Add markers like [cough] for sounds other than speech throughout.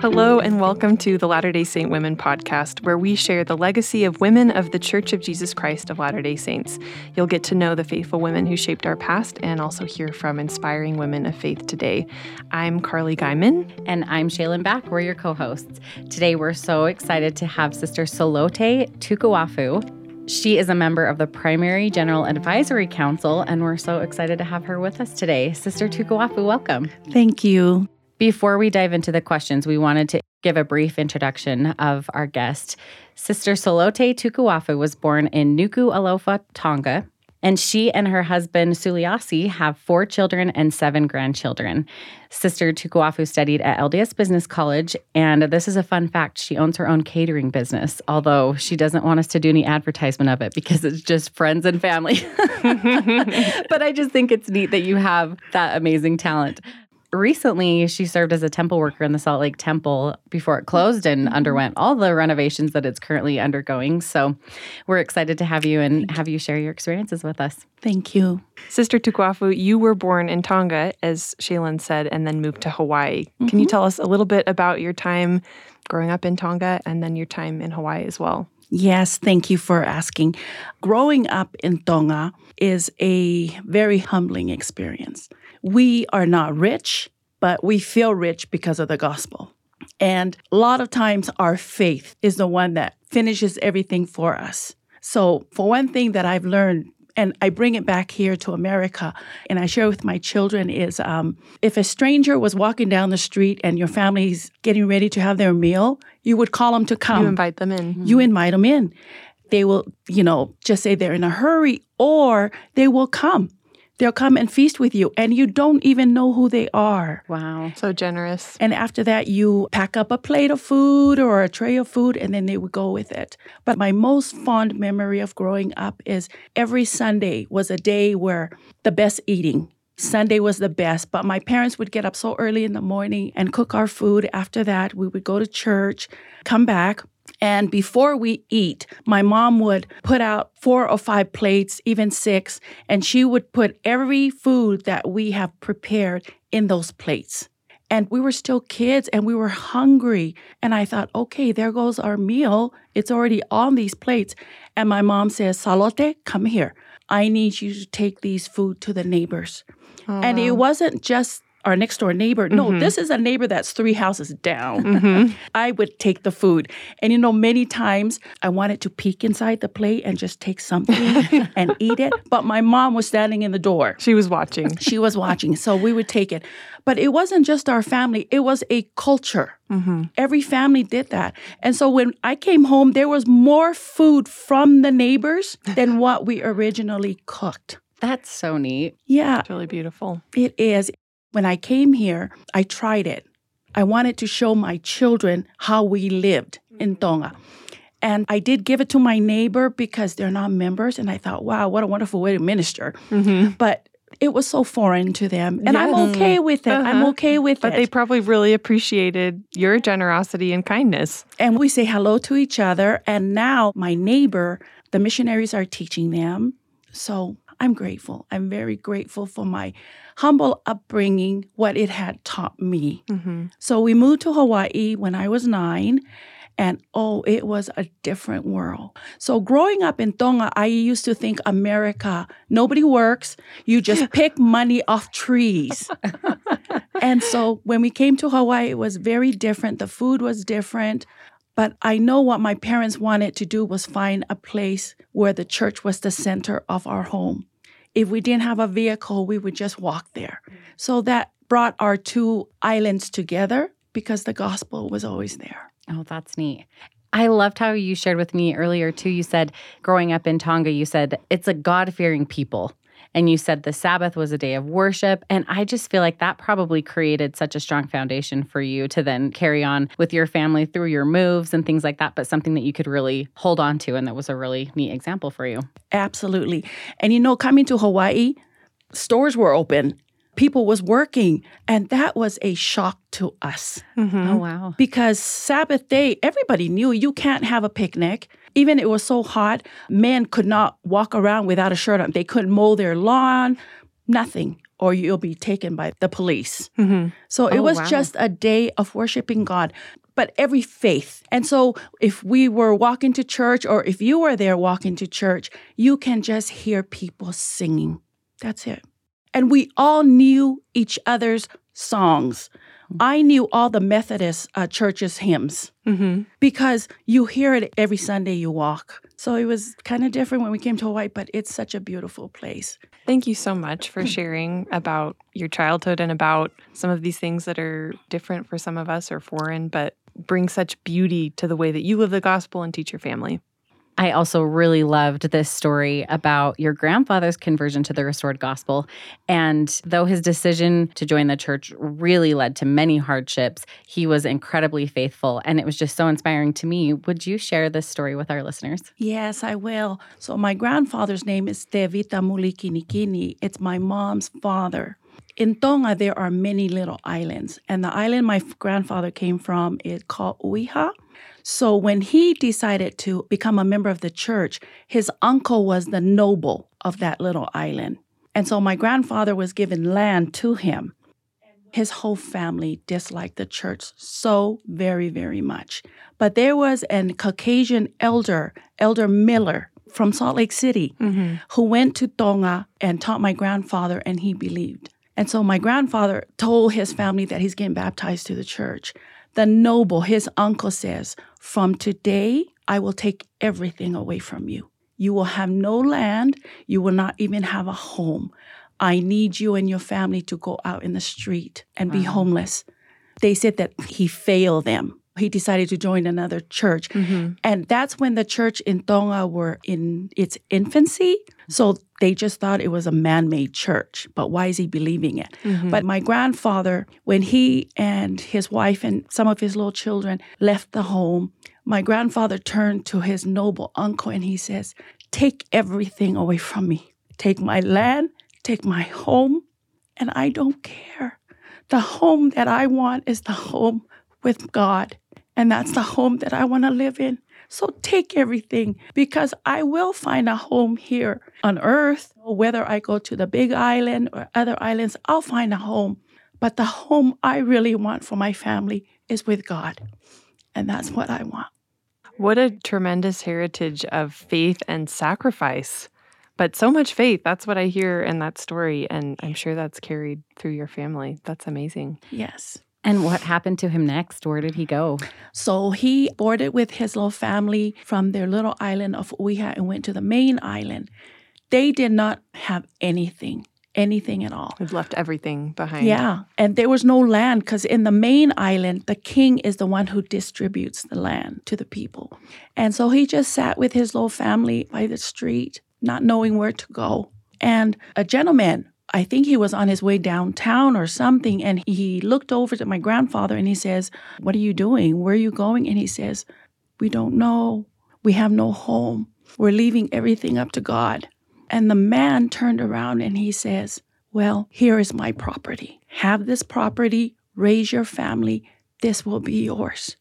Hello, and welcome to the Latter day Saint Women podcast, where we share the legacy of women of the Church of Jesus Christ of Latter day Saints. You'll get to know the faithful women who shaped our past and also hear from inspiring women of faith today. I'm Carly Guyman. And I'm Shaylin Back. We're your co hosts. Today, we're so excited to have Sister Salote Tukuafu. She is a member of the Primary General Advisory Council, and we're so excited to have her with us today. Sister Tukuafu, welcome. Thank you. Before we dive into the questions, we wanted to give a brief introduction of our guest. Sister Salote Tukuafu was born in Nuku Alofa, Tonga, and she and her husband Suliasi have four children and seven grandchildren. Sister Tukuafu studied at LDS Business College, and this is a fun fact. She owns her own catering business, although she doesn't want us to do any advertisement of it because it's just friends and family. [laughs] [laughs] but I just think it's neat that you have that amazing talent recently she served as a temple worker in the Salt Lake Temple before it closed and mm-hmm. underwent all the renovations that it's currently undergoing. So we're excited to have you and have you share your experiences with us. Thank you. Sister Tukuafu, you were born in Tonga, as Shaylin said, and then moved to Hawaii. Mm-hmm. Can you mm-hmm. tell us a little bit about your time growing up in Tonga and then your time in Hawaii as well? Yes, thank you for asking. Growing up in Tonga is a very humbling experience we are not rich, but we feel rich because of the gospel. And a lot of times our faith is the one that finishes everything for us. So, for one thing that I've learned, and I bring it back here to America, and I share with my children is um, if a stranger was walking down the street and your family's getting ready to have their meal, you would call them to come. You invite them in. You invite them in. They will, you know, just say they're in a hurry, or they will come They'll come and feast with you, and you don't even know who they are. Wow. So generous. And after that, you pack up a plate of food or a tray of food, and then they would go with it. But my most fond memory of growing up is every Sunday was a day where the best eating. Sunday was the best, but my parents would get up so early in the morning and cook our food. After that, we would go to church, come back, and before we eat, my mom would put out four or five plates, even six, and she would put every food that we have prepared in those plates. And we were still kids and we were hungry. And I thought, okay, there goes our meal. It's already on these plates. And my mom says, Salote, come here. I need you to take these food to the neighbors. Oh, and it wasn't just our next door neighbor. No, mm-hmm. this is a neighbor that's three houses down. Mm-hmm. [laughs] I would take the food. And you know, many times I wanted to peek inside the plate and just take something [laughs] and eat it. But my mom was standing in the door. She was watching. She was watching. So we would take it. But it wasn't just our family, it was a culture. Mm-hmm. Every family did that. And so when I came home, there was more food from the neighbors than what we originally cooked. That's so neat. Yeah. It's really beautiful. It is. When I came here, I tried it. I wanted to show my children how we lived in Tonga. And I did give it to my neighbor because they're not members. And I thought, wow, what a wonderful way to minister. Mm-hmm. But it was so foreign to them. And yes. I'm okay with it. Uh-huh. I'm okay with but it. But they probably really appreciated your generosity and kindness. And we say hello to each other. And now my neighbor, the missionaries are teaching them. So I'm grateful. I'm very grateful for my humble upbringing, what it had taught me. Mm-hmm. So we moved to Hawaii when I was nine. And oh, it was a different world. So growing up in Tonga, I used to think America, nobody works. You just [laughs] pick money off trees. and so when we came to Hawaii, it was very different. The food was different. But I know what my parents wanted to do was find a place where the church was the center of our home. If we didn't have a vehicle, we would just walk there. So that brought our two islands together because the gospel was always there. Oh, that's neat. I loved how you shared with me earlier, too. You said growing up in Tonga, you said it's a God fearing people and you said the Sabbath was a day of worship. And I just feel like that probably created such a strong foundation for you to then carry on with your family through your moves and things like that, but something that you could really hold on to. And that was a really neat example for you. Absolutely. And you know, coming to Hawaii, stores were open people was working and that was a shock to us mm-hmm. oh wow because sabbath day everybody knew you can't have a picnic even it was so hot, men could not walk around without a shirt on. They couldn't mow their lawn, nothing. or you'll be taken by the police. Mm-hmm. So it Oh, was wow. just a day of worshiping God, but every faith. And so if we were walking to church or if you were there walking to church, you can just hear people singing. That's it. And we all knew each other's songs. I knew all the Methodist uh, churches hymns Mm-hmm. because you hear it every Sunday you walk. So it was kind of different when we came to Hawaii, but it's such a beautiful place. Thank you so much for [laughs] sharing about your childhood and about some of these things that are different for some of us or foreign, but bring such beauty to the way that you live the gospel and teach your family. I also really loved this story about your grandfather's conversion to the restored gospel. And though his decision to join the church really led to many hardships, he was incredibly faithful. And it was just so inspiring to me. Would you share this story with our listeners? Yes, I will. So my grandfather's name is Tevita Mulikinikini. It's my mom's father. In Tonga, there are many little islands, and the island my grandfather came from is called Uiha. So when he decided to become a member of the church, his uncle was the noble of that little island. And so my grandfather was given land to him. His whole family disliked the church so very, very much. But there was an Caucasian elder, Elder Miller from Salt Lake City, Mm-hmm. who went to Tonga and taught my grandfather, and he believed. And so my grandfather told his family that he's getting baptized to the church. The noble, his uncle says, From today, I will take everything away from you. You will have no land. You will not even have a home. I need you and your family to go out in the street and be Wow. homeless. They said that he failed them. He decided to join another church. Mm-hmm. And that's when the church in Tonga were in its infancy. So they just thought it was a man made church. But why is he believing it? Mm-hmm. But my grandfather, when he and his wife and some of his little children left the home, my grandfather turned to his noble uncle and he says, Take everything away from me. Take my land, take my home, and I don't care. The home that I want is the home with God. And that's the home that I want to live in. So take everything because I will find a home here on earth. Whether I go to the big island or other islands, I'll find a home. But the home I really want for my family is with God. And that's what I want. What a tremendous heritage of faith and sacrifice. But so much faith. That's what I hear in that story. And I'm sure that's carried through your family. That's amazing. Yes. And what happened to him next? Where did he go? So he boarded with his little family from their little island of Uiha and went to the main island. They did not have anything, anything at all. They've left everything behind. Yeah, and there was no land because in the main island, the king is the one who distributes the land to the people. And so he just sat with his little family by the street, not knowing where to go. And a gentleman, I think he was on his way downtown or something, and he looked over to my grandfather and he says, What are you doing? Where are you going? And he says, We don't know. We have no home. We're leaving everything up to God. And the man turned around and he says, Well, here is my property. Have this property, raise your family. This will be yours.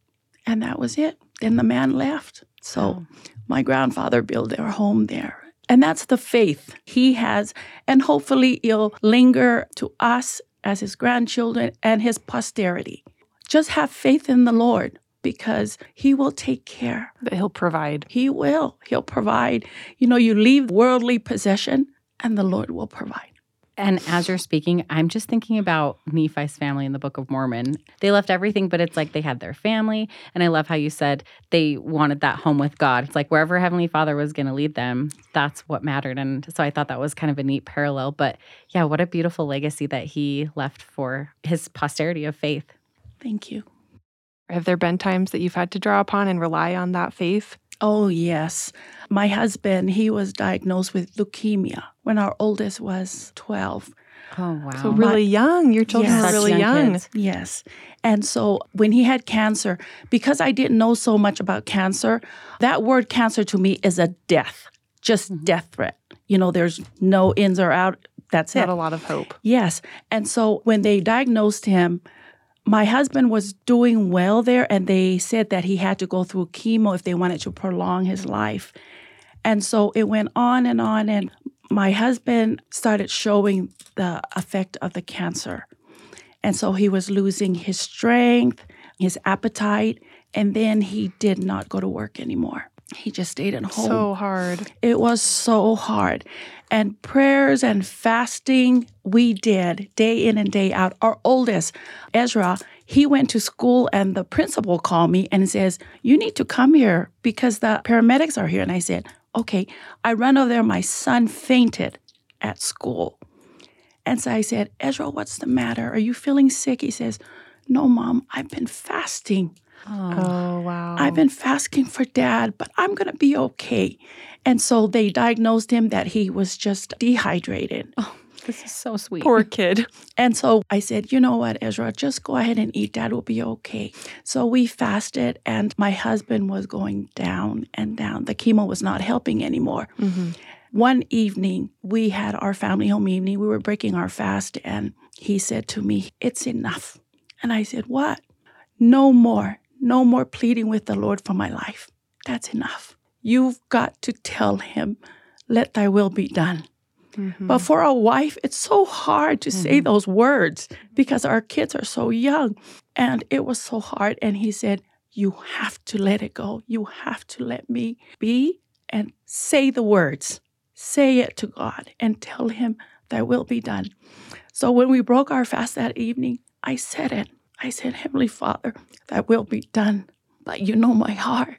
And that was it. Then the man left. So my grandfather built their home there. And that's the faith he has. And hopefully it'll linger to us as his grandchildren and his posterity. Just have faith in the Lord because he will take care. That he'll provide. He will. He'll provide. You know, you leave worldly possession and the Lord will provide. And as you're speaking, I'm just thinking about Nephi's family in the Book of Mormon. They left everything, but it's like they had their family. And I love how you said they wanted that home with God. It's like wherever Heavenly Father was going to lead them, that's what mattered. And so I thought that was kind of a neat parallel. But yeah, what a beautiful legacy that he left for his posterity of faith. Thank you. Have there been times that you've had to draw upon and rely on that faith? Oh, yes. My husband, he was diagnosed with leukemia when our oldest was 12. Oh, wow. So really young. Your children Yes. are Such really young. kids. Yes. And so when he had cancer, because I didn't know so much about cancer, that word cancer to me is a death, just mm-hmm. death threat. You know, there's no ins or out. That's it. Not a lot of hope. Yes. And so when they diagnosed him, my husband was doing well there, and they said that he had to go through chemo if they wanted to prolong his life. And so it went on and on. And my husband started showing the effect of the cancer. And so he was losing his strength, his appetite, and then he did not go to work anymore. He just stayed at home. So hard. It was so hard. And prayers and fasting, we did day in and day out. Our oldest, Ezra, he went to school and the principal called me and says, You need to come here because the paramedics are here. And I said, Okay. I run over there. My son fainted at school. And so I said, Ezra, what's the matter? Are you feeling sick? He says, No, mom, I've been fasting. Oh, oh, wow. I've been fasting for dad, but I'm going to be okay. And so they diagnosed him that he was just dehydrated. [laughs] Oh, this is so sweet. Poor [laughs] kid. And so I said, you know what, Ezra, just go ahead and eat. Dad will be okay. So we fasted, and my husband was going down and down. The chemo was not helping anymore. Mm-hmm. One evening, we had our family home evening. We were breaking our fast, and he said to me, It's enough. And I said, What? No more, no more pleading with the Lord for my life. That's enough. You've got to tell him, Let thy will be done. Mm-hmm. But for a wife, it's so hard to say mm-hmm. those words because our kids are so young. And it was so hard. And he said, You have to let it go. You have to let me be and say the words. Say it to God and tell him, Thy will be done. So when we broke our fast that evening, I said it. I said, Heavenly Father, that will be done. But you know my heart.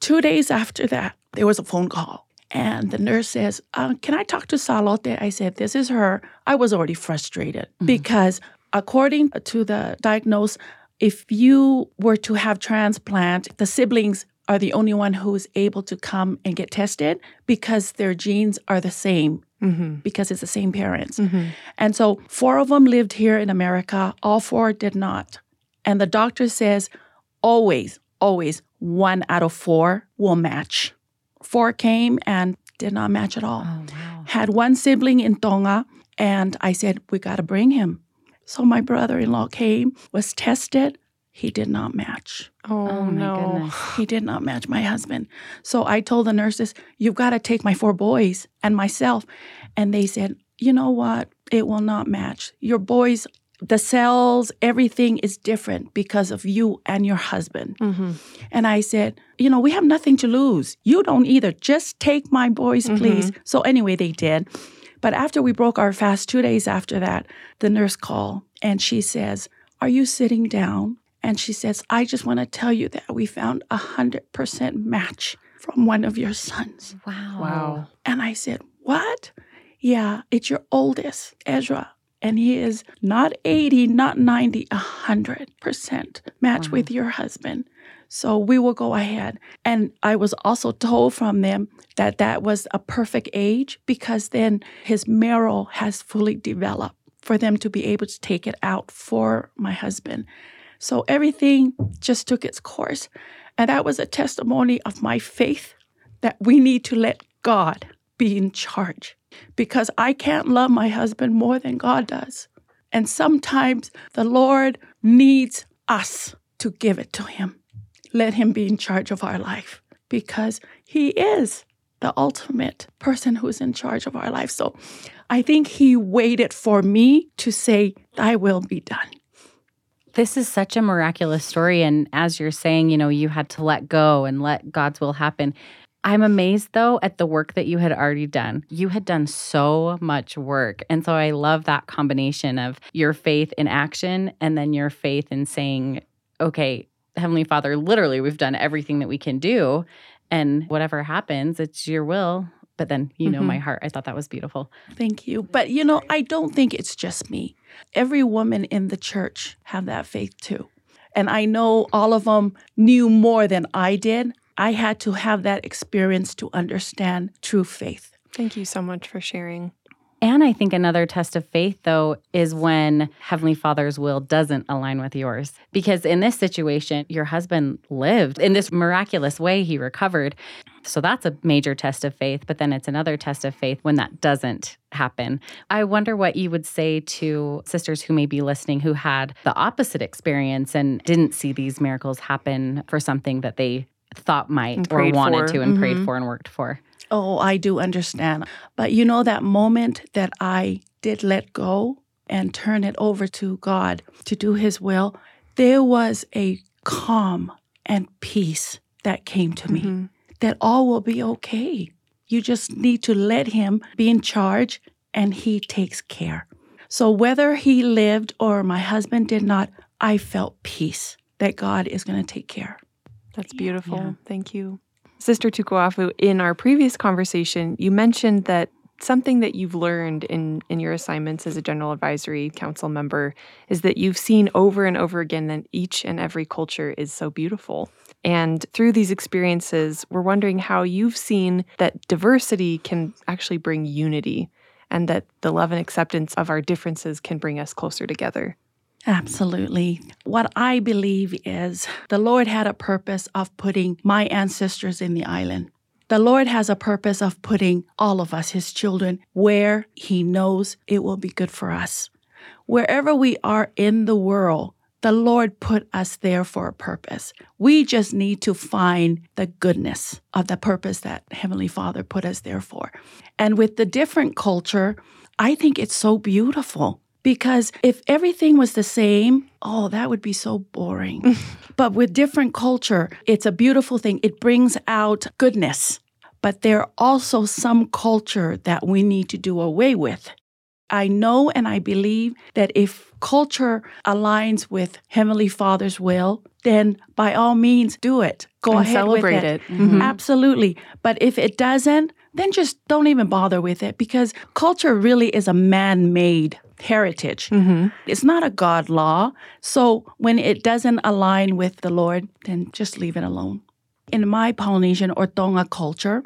Two days after that, there was a phone call. And the nurse says, uh, Can I talk to Salote? I said, This is her. I was already frustrated because, according to the diagnose, if you were to have transplant, the siblings are the only one who's able to come and get tested because their genes are the same Mm-hmm. because it's the same parents. Mm-hmm. And so four of them lived here in America, all four did not. And the doctor says always, always one out of four will match. Four came and did not match at all. Oh, wow. Had one sibling in Tonga, and I said, We got to bring him. So my brother in law came, was tested. He did not match. Oh, Oh, my no. goodness. [laughs] He did not match my husband. So I told the nurses, You've got to take my four boys and myself. And they said, You know what? It will not match. Your boys, the cells, everything is different because of you and your husband. Mm-hmm. And I said, You know, we have nothing to lose. You don't either. Just take my boys, please. So anyway, they did. But after we broke our fast, two days after that, the nurse called and she says, Are you sitting down? And she says, I just want to tell you that we found a 100% match from one of your sons. Wow. Wow. And I said, What? Yeah, it's your oldest, Ezra. And he is not 80, not 90, a 100% match Wow. with your husband. So we will go ahead. And I was also told from them that that was a perfect age because then his marrow has fully developed for them to be able to take it out for my husband. So everything just took its course. And that was a testimony of my faith that we need to let God be in charge because I can't love my husband more than God does. And sometimes the Lord needs us to give it to Him. Let Him be in charge of our life because He is the ultimate person who's in charge of our life. So I think He waited for me to say, Thy will be done. This is such a miraculous story. And as you're saying, you know, you had to let go and let God's will happen. I'm amazed though at the work that you had already done. You had done so much work. And so I love that combination of your faith in action and then your faith in saying, okay, Heavenly Father, literally, we've done everything that we can do. And whatever happens, it's your will. But then, you know, Mhm. my heart, I thought that was beautiful. Thank you. But you know, I don't think it's just me. Every woman in the church have that faith too. And I know all of them knew more than I did. I had to have that experience to understand true faith. Thank you so much for sharing. And I think another test of faith, though, is when Heavenly Father's will doesn't align with yours. Because in this situation, your husband lived in this miraculous way, he recovered. So that's a major test of faith. But then it's another test of faith when that doesn't happen. I wonder what you would say to sisters who may be listening who had the opposite experience and didn't see these miracles happen for something that they thought might or wanted for. to and prayed Mhm. for and worked for. Oh, I do understand. But you know, that moment that I did let go and turn it over to God to do His will, there was a calm and peace that came to me Mm-hmm. that all will be okay. You just need to let Him be in charge and He takes care. So whether He lived or my husband did not, I felt peace that God is going to take care. That's beautiful. Yeah. Thank you. Sister Tukuafu, in our previous conversation, you mentioned that something that you've learned in, in your assignments as a General Advisory Council member is that you've seen over and over again that each and every culture is so beautiful. And through these experiences, we're wondering how you've seen that diversity can actually bring unity and that the love and acceptance of our differences can bring us closer together. Absolutely. What I believe is the Lord had a purpose of putting my ancestors in the island. The Lord has a purpose of putting all of us, His children, where He knows it will be good for us. Wherever we are in the world, the Lord put us there for a purpose. We just need to find the goodness of the purpose that Heavenly Father put us there for. And with the different culture, I think it's so beautiful because if everything was the same, oh, that would be so boring. [laughs] but with different culture, it's a beautiful thing. It brings out goodness. But there are also some culture that we need to do away with. I know and I believe that if culture aligns with Heavenly Father's will, then by all means do it. Go And ahead celebrate it. it. Mhm. Absolutely. But if it doesn't, then just don't even bother with it because culture really is a man made heritage. Mm-hmm. It's not a God law. So when it doesn't align with the Lord, then just leave it alone. In my Polynesian or Tonga culture,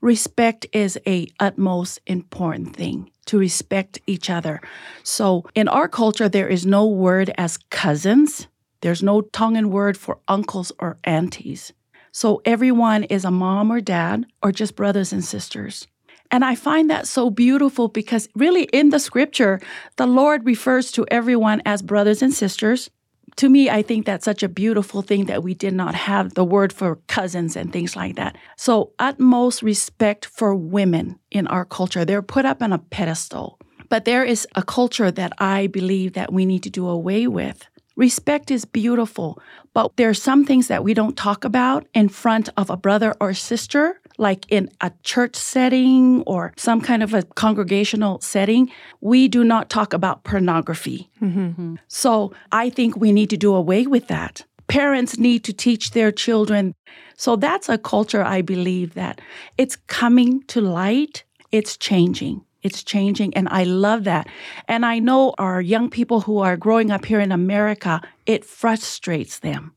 respect is a utmost important thing to respect each other. So in our culture, there is no word as cousins. There's no Tongan word for uncles or aunties. So everyone is a mom or dad or just brothers and sisters. And I find that so beautiful because really in the scripture, the Lord refers to everyone as brothers and sisters. To me, I think that's such a beautiful thing that we did not have the word for cousins and things like that. So, utmost respect for women in our culture. They're put up on a pedestal. But there is a culture that I believe that we need to do away with. Respect is beautiful, but there are some things that we don't talk about in front of a brother or sister, like in a church setting or some kind of a congregational setting. We do not talk about pornography. Mm-hmm. So I think we need to do away with that. Parents need to teach their children. So that's a culture I believe that it's coming to light, it's changing. It's changing, and I love that. And I know our young people who are growing up here in America, it frustrates them.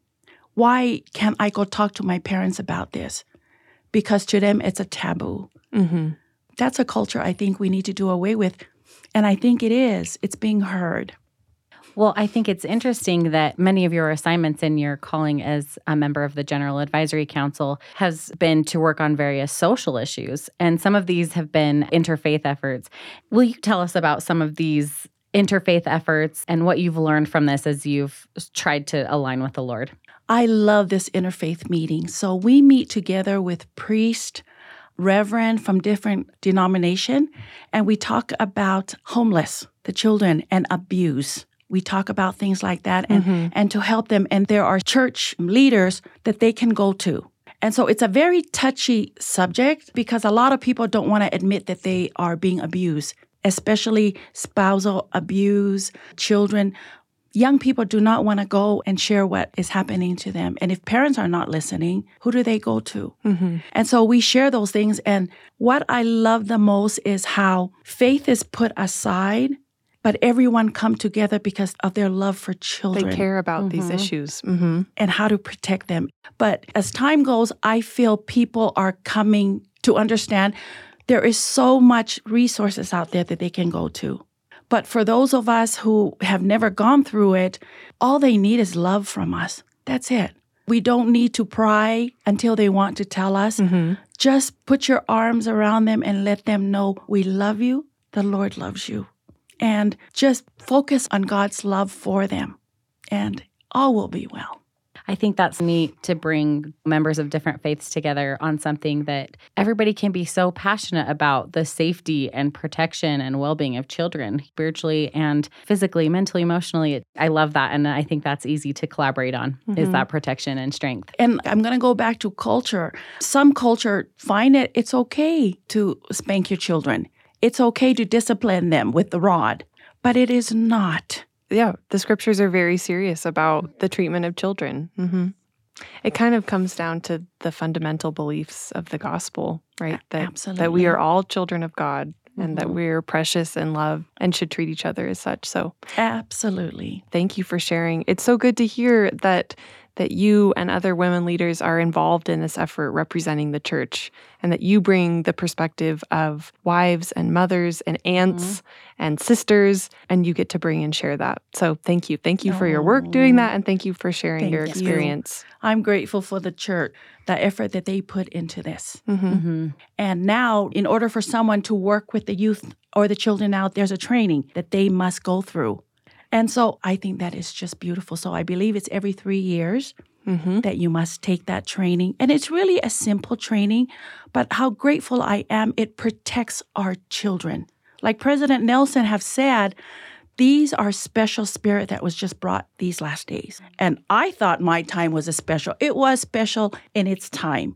Why can't I go talk to my parents about this? Because to them, it's a taboo. Mm-hmm. That's a culture I think we need to do away with. And I think it is. It's being heard. Well, I think it's interesting that many of your assignments in your calling as a member of the General Advisory Council has been to work on various social issues. And some of these have been interfaith efforts. Will you tell us about some of these interfaith efforts and what you've learned from this as you've tried to align with the Lord? I love this interfaith meeting. So we meet together with priest, reverend from different denomination, and we talk about homeless, the children, and abuse. We talk about things like that and, and to help them. And there are church leaders that they can go to. And so it's a very touchy subject because a lot of people don't want to admit that they are being abused, especially spousal abuse, children. Young people do not want to go and share what is happening to them. And if parents are not listening, who do they go to? Mm-hmm. And so we share those things. And what I love the most is how faith is put aside, but everyone come together because of their love for children They care about these Mhm. issues. Mm-hmm. and how to protect them. But as time goes, I feel people are coming to understand there is so much resources out there that they can go to. But for those of us who have never gone through it, all they need is love from us. That's it. We don't need to pry until they want to tell us. Mm-hmm. Just put your arms around them and let them know we love you. The Lord loves you. And just focus on God's love for them, and all will be well. I think that's neat to bring members of different faiths together on something that everybody can be so passionate about the safety and protection and well being of children, spiritually and physically, mentally, emotionally. I love that. And I think that's easy to collaborate on mm-hmm. is that protection and strength. And I'm going to go back to culture. Some culture find it it's okay to spank your children. It's okay to discipline them with the rod, but it is not yeah, the scriptures are very serious about the treatment of children. Mm-hmm. It kind of comes down to the fundamental beliefs of the gospel, right? That Absolutely. that we are all children of God and that mm-hmm. we're precious and love and should treat each other as such. So, absolutely. Thank you for sharing. It's so good to hear that that you and other women leaders are involved in this effort representing the church and that you bring the perspective of wives and mothers and aunts mm-hmm. and sisters and you get to bring and share that. So thank you. Thank you for your work doing that and thank you for sharing thank your experience. You. I'm grateful for the church, the effort that they put into this. Mm-hmm. Mm-hmm. And now in order for someone to work with the youth or the children out there's a training that they must go through. And so I think that is just beautiful. So I believe it's every three years mm-hmm. that you must take that training. And it's really a simple training, but how grateful I am, it protects our children. Like President Nelson have said, these are special spirit that was just brought these last days. And I thought my time was a special. It was special in its time.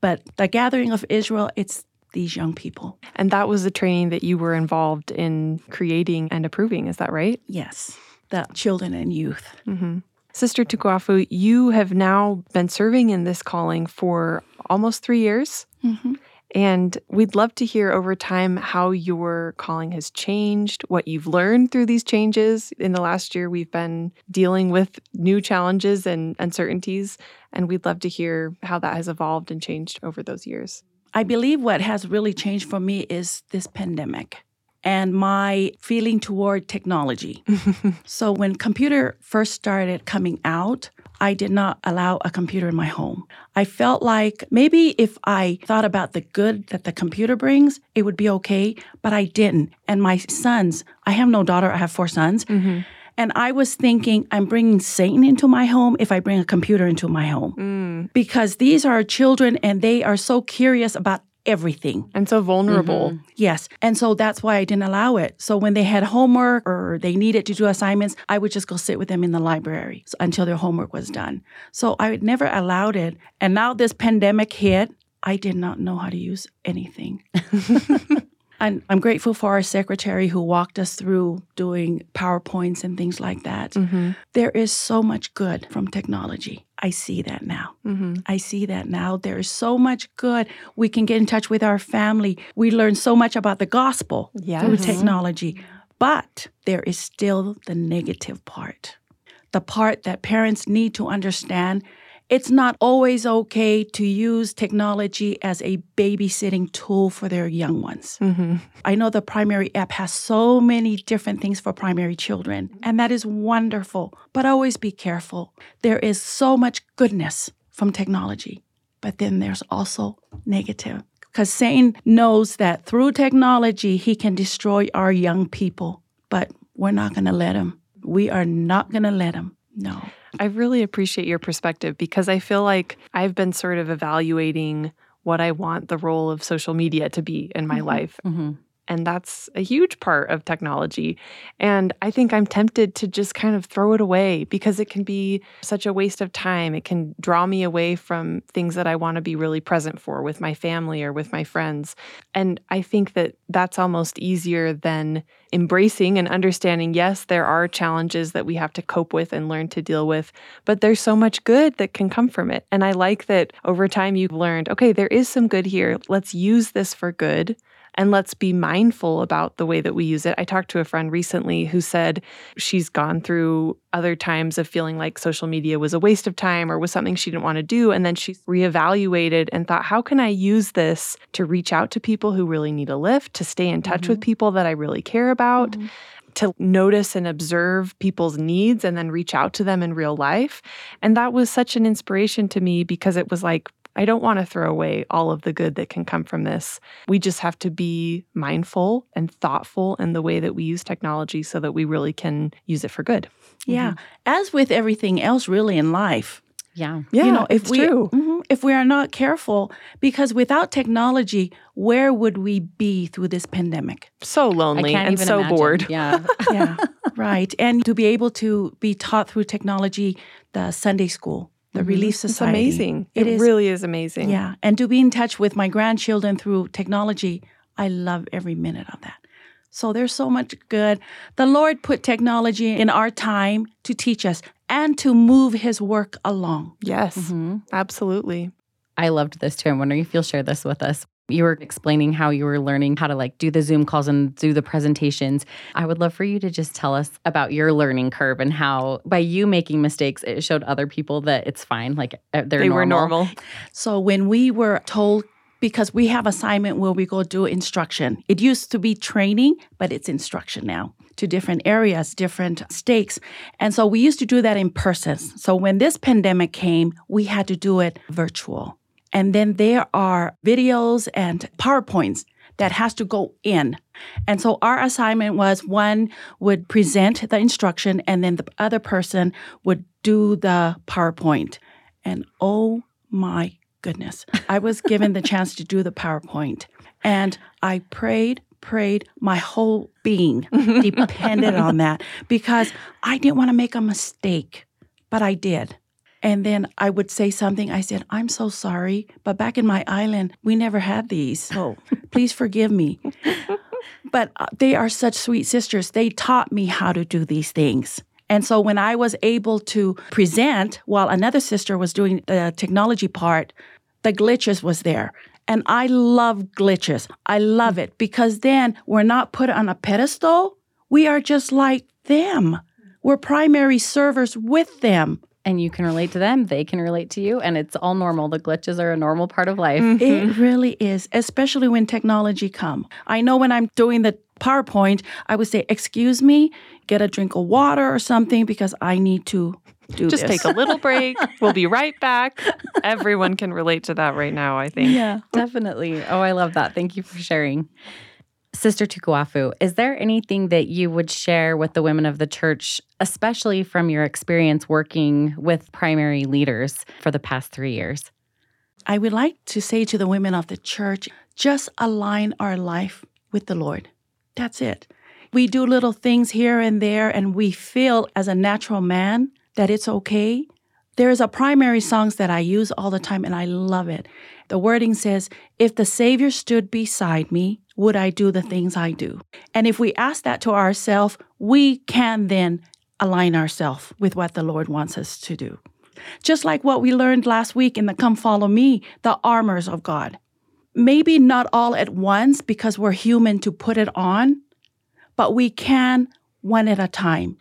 But the gathering of Israel, it's these young people. And that was the training that you were involved in creating and approving, is that right? Yes, the children and youth. Mm-hmm. Sister Tukuafu, you have now been serving in this calling for almost three years. Mm-hmm. And we'd love to hear over time how your calling has changed, what you've learned through these changes. In the last year, we've been dealing with new challenges and uncertainties, and we'd love to hear how that has evolved and changed over those years. I believe what has really changed for me is this pandemic and my feeling toward technology. [laughs] so when computer first started coming out, I did not allow a computer in my home. I felt like maybe if I thought about the good that the computer brings, it would be okay, but I didn't. And my sons, I have no daughter, I have four sons. Mm-hmm. And I was thinking, I'm bringing Satan into my home if I bring a computer into my home. Mm. Because these are children and they are so curious about everything. And so vulnerable. Mm-hmm. Yes. And so that's why I didn't allow it. So when they had homework or they needed to do assignments, I would just go sit with them in the library until their homework was done. So I never allowed it. And now this pandemic hit, I did not know how to use anything. [laughs] And I'm grateful for our secretary who walked us through doing PowerPoints and things like that. Mm-hmm. There is so much good from technology. I see that now. Mm-hmm. I see that now. There is so much good. We can get in touch with our family. We learn so much about the gospel yes. through technology. But there is still the negative part. The part that parents need to understand it's not always okay to use technology as a babysitting tool for their young ones. Mm-hmm. I know the primary app has so many different things for primary children, and that is wonderful. But always be careful. There is so much goodness from technology, but then there's also negative. Because Satan knows that through technology, he can destroy our young people, but we're not going to let him. We are not going to let him. No. I really appreciate your perspective because I feel like I've been sort of evaluating what I want the role of social media to be in my mm-hmm. life. Mm-hmm. And that's a huge part of technology. And I think I'm tempted to just kind of throw it away because it can be such a waste of time. It can draw me away from things that I want to be really present for with my family or with my friends. And I think that that's almost easier than embracing and understanding yes, there are challenges that we have to cope with and learn to deal with, but there's so much good that can come from it. And I like that over time you've learned okay, there is some good here. Let's use this for good and let's be mindful about the way that we use it. I talked to a friend recently who said she's gone through other times of feeling like social media was a waste of time or was something she didn't want to do. And then she reevaluated and thought, how can I use this to reach out to people who really need a lift, to stay in touch mm-hmm. with people that I really care about? Mm-hmm to notice and observe people's needs and then reach out to them in real life. And that was such an inspiration to me because it was like, I don't want to throw away all of the good that can come from this. We just have to be mindful and thoughtful in the way that we use technology so that we really can use it for good. Yeah. Mm-hmm. As with everything else, really, in life, Yeah. Yeah, you know, if it's we true. Mhm, if we are not careful, because without technology, where would we be through this pandemic? So lonely and so imagine. bored. Yeah. [laughs] yeah, right. And to be able to be taught through technology, the Sunday school, the Relief Mm-hmm. It's Society, amazing. It It, is- really is amazing. Yeah, and to be in touch with my grandchildren through technology, I love every minute of that. So there's so much good. The Lord put technology in our time to teach us and to move His work along. Yes, Mhm. absolutely. I loved this too. I'm wondering if you'll share this with us. You were explaining how you were learning how to like do the Zoom calls and do the presentations. I would love for you to just tell us about your learning curve and how by you making mistakes, it showed other people that it's fine. Like uh, they're they were normal. So when we were told, because we have assignment where we go do instruction, it used to be training, but it's instruction now to different areas, different stakes. And so we used to do that in person. So when this pandemic came, we had to do it virtual. And then there are videos and PowerPoints that has to go in. And so our assignment was one would present the instruction and then the other person would do the PowerPoint. And oh my goodness, I was given the chance to do the PowerPoint. And I prayed, prayed, my whole being [laughs] depended on that because I didn't want to make a mistake, but I did. And then I would say something. I said, I'm so sorry, but back in my island, we never had these. So [laughs] please forgive me. [laughs] But uh, they are such sweet sisters. They taught me how to do these things. And so when I was able to present while another sister was doing the technology part, the glitches was there. And I love glitches. I love it because then we're not put on a pedestal. We are just like them. We're primary servers with them. And you can relate to them. They can relate to you. And it's all normal. The glitches are a normal part of life. It mm-hmm. really is, especially when technology come. I know when I'm doing the PowerPoint, I would say, "Excuse me, get a drink of water or something because I need to do Just this." take a little break. [laughs] we'll be right back. Everyone can relate to that right now, I think. yeah. Definitely. Oh, I love that. Thank you for sharing. Sister Tukuafu, is there anything that you would share with the women of the church, especially from your experience working with primary leaders for the past three years? I would like to say to the women of the church, just align our life with the Lord. That's it. We do little things here and there, and we feel as a natural man that it's okay. There is a primary songs that I use all the time, and I love it. The wording says, If the Savior stood beside me, would I do the things I do? And if we ask that to ourselves, we can then align ourselves with what the Lord wants us to do. Just like what we learned last week in the Come Follow Me, the armors of God. Maybe not all at once because we're human to put it on, but we can one at a time.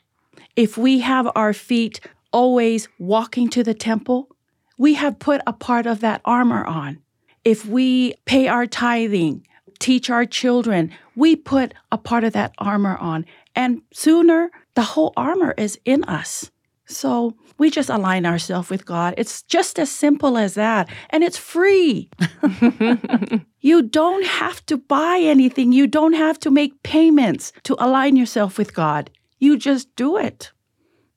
If we have our feet always walking to the temple, we have put a part of that armor on. If we pay our tithing, teach our children, we put a part of that armor on. And sooner, the whole armor is in us. So we just align ourselves with God. It's just as simple as that. And it's free. [laughs] you don't have to buy anything, you don't have to make payments to align yourself with God. You just do it.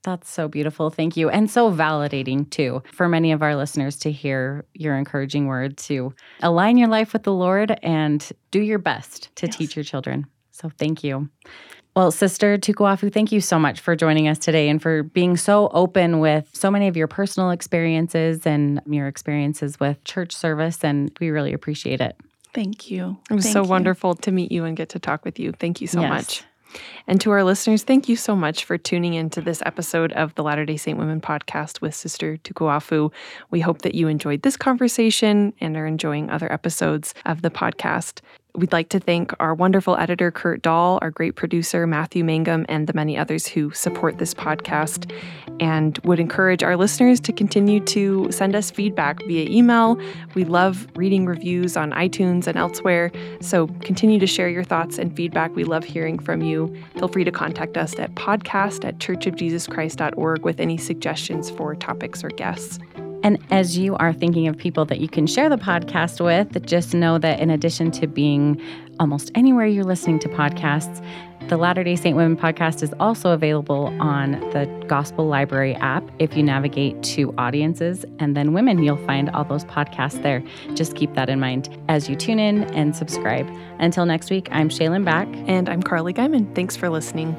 That's so beautiful. Thank you. And so validating, too, for many of our listeners to hear your encouraging word to align your life with the Lord and do your best to Yes. teach your children. So thank you. Well, Sister Tukuafu, thank you so much for joining us today and for being so open with so many of your personal experiences and your experiences with church service. And we really appreciate it. Thank you. It was Thank so you. wonderful to meet you and get to talk with you. Thank you so Yes. much. And to our listeners, thank you so much for tuning into this episode of the Latter day Saint Women podcast with Sister Tukuafu. We hope that you enjoyed this conversation and are enjoying other episodes of the podcast. We'd like to thank our wonderful editor, Kurt Dahl, our great producer, Matthew Mangum, and the many others who support this podcast, and would encourage our listeners to continue to send us feedback via email. We love reading reviews on iTunes and elsewhere, so continue to share your thoughts and feedback. We love hearing from you. Feel free to contact us at podcast at churchofjesuschrist.org with any suggestions for topics or guests. And as you are thinking of people that you can share the podcast with, just know that in addition to being almost anywhere you're listening to podcasts. The Latter day Saint Women podcast is also available on the Gospel Library app. If you navigate to audiences and then women, you'll find all those podcasts there. Just keep that in mind as you tune in and subscribe. Until next week, I'm Shaylin Back. And I'm Carly Guyman. Thanks for listening.